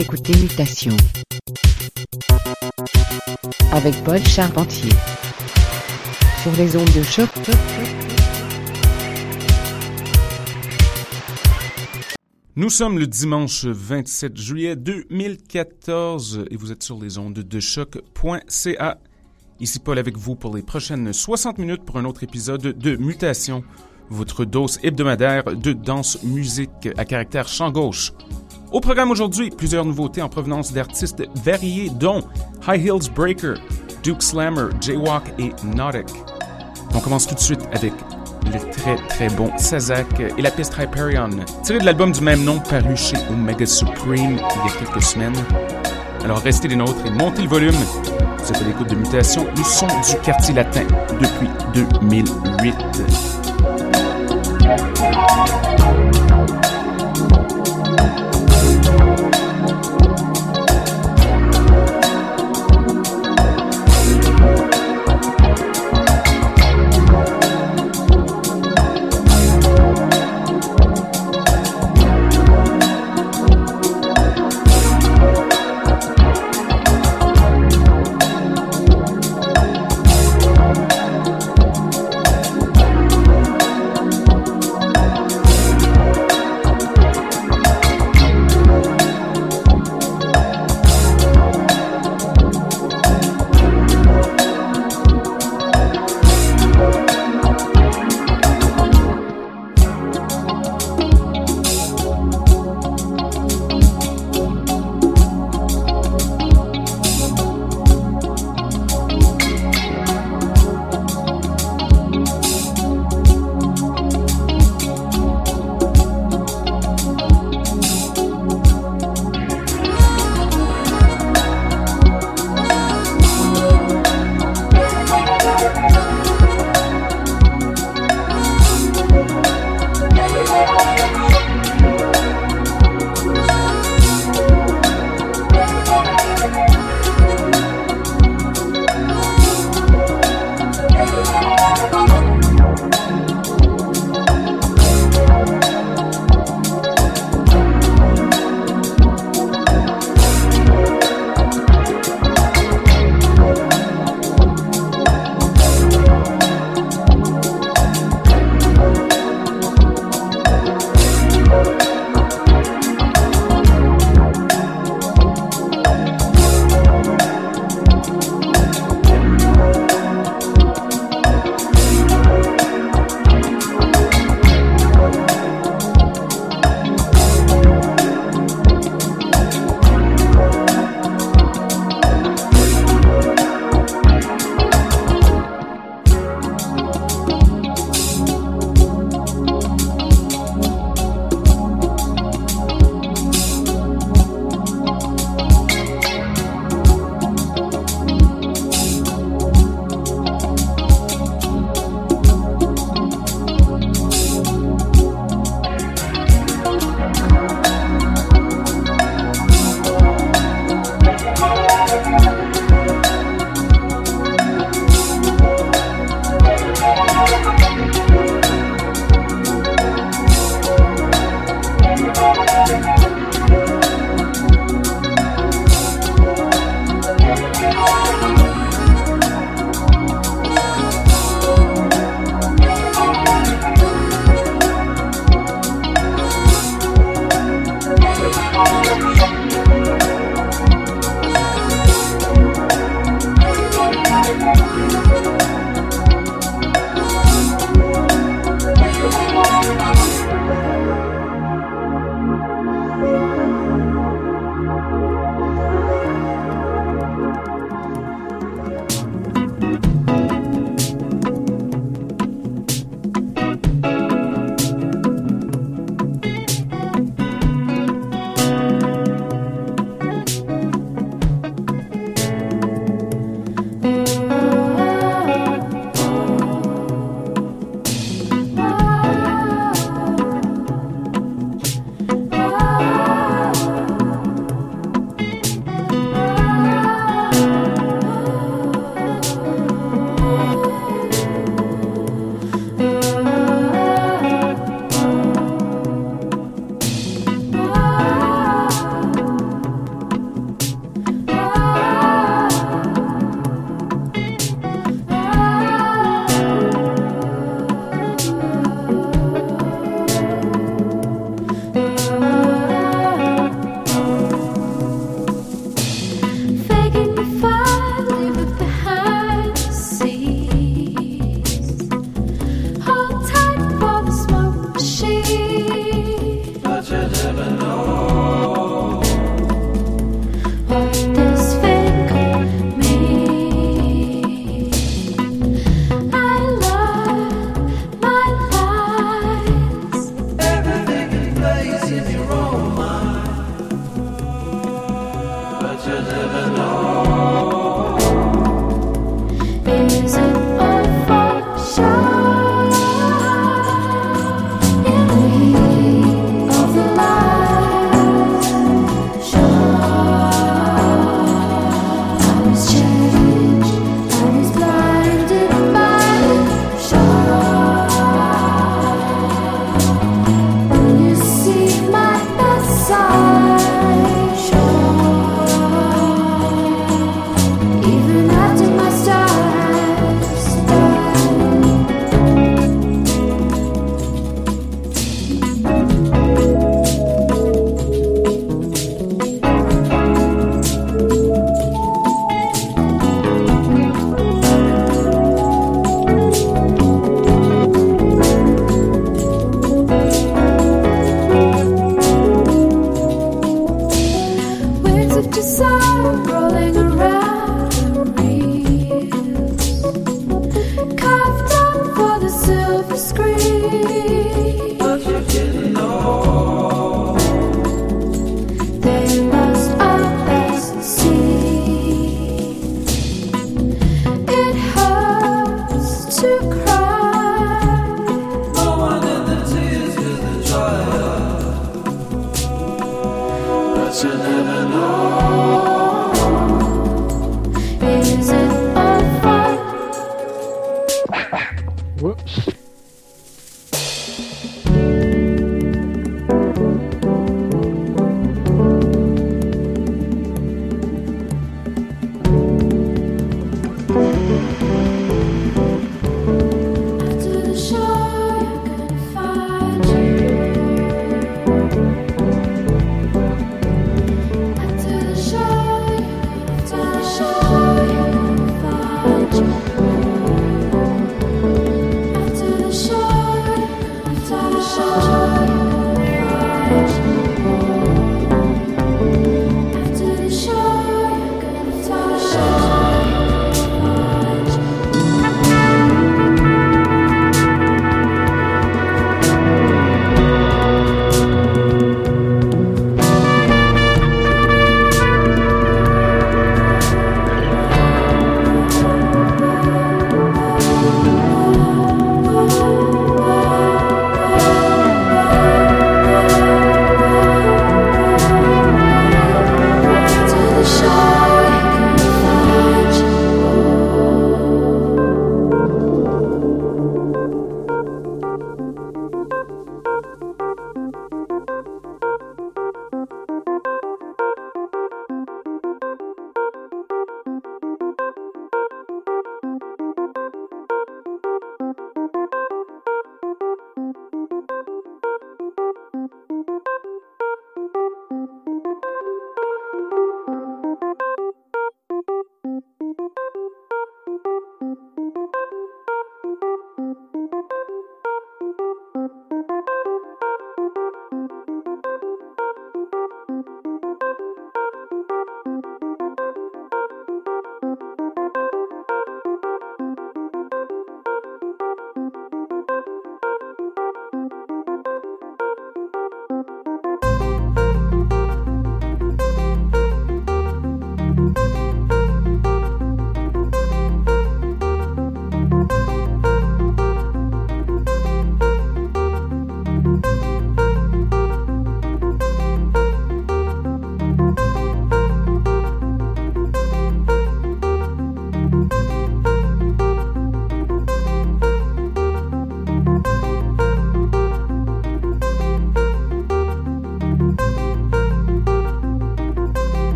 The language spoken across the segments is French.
écoutez Mutation avec Paul Charpentier sur les ondes de choc. Nous sommes le dimanche 27 juillet 2014 et vous êtes sur les ondes de choc.ca. Ici Paul avec vous pour les prochaines 60 minutes pour un autre épisode de Mutation, votre dose hebdomadaire de danse musique à caractère champ gauche. Au programme aujourd'hui, plusieurs nouveautés en provenance d'artistes variés dont High Heels Breaker, Duke Slammer, Jaywalk et Nautic. On commence tout de suite avec le très très bon Sazak et la piste Hyperion, tiré de l'album du même nom paru chez Omega Supreme il y a quelques semaines. Alors restez les nôtres et montez le volume. Vous êtes à l'écoute de Mutation, le son du quartier latin depuis 2008.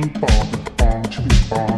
bong, bong, bong, bong.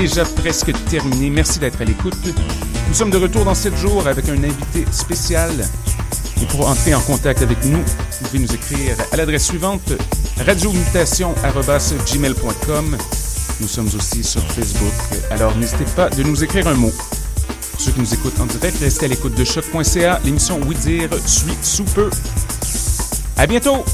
déjà presque terminé. Merci d'être à l'écoute. Nous sommes de retour dans 7 jours avec un invité spécial. Et pour entrer en contact avec nous, vous pouvez nous écrire à l'adresse suivante radiomutation.gmail.com. Nous sommes aussi sur Facebook, alors n'hésitez pas de nous écrire un mot. Pour ceux qui nous écoutent en direct, restez à l'écoute de choc.ca. L'émission Oui Dire suit sous peu. À bientôt!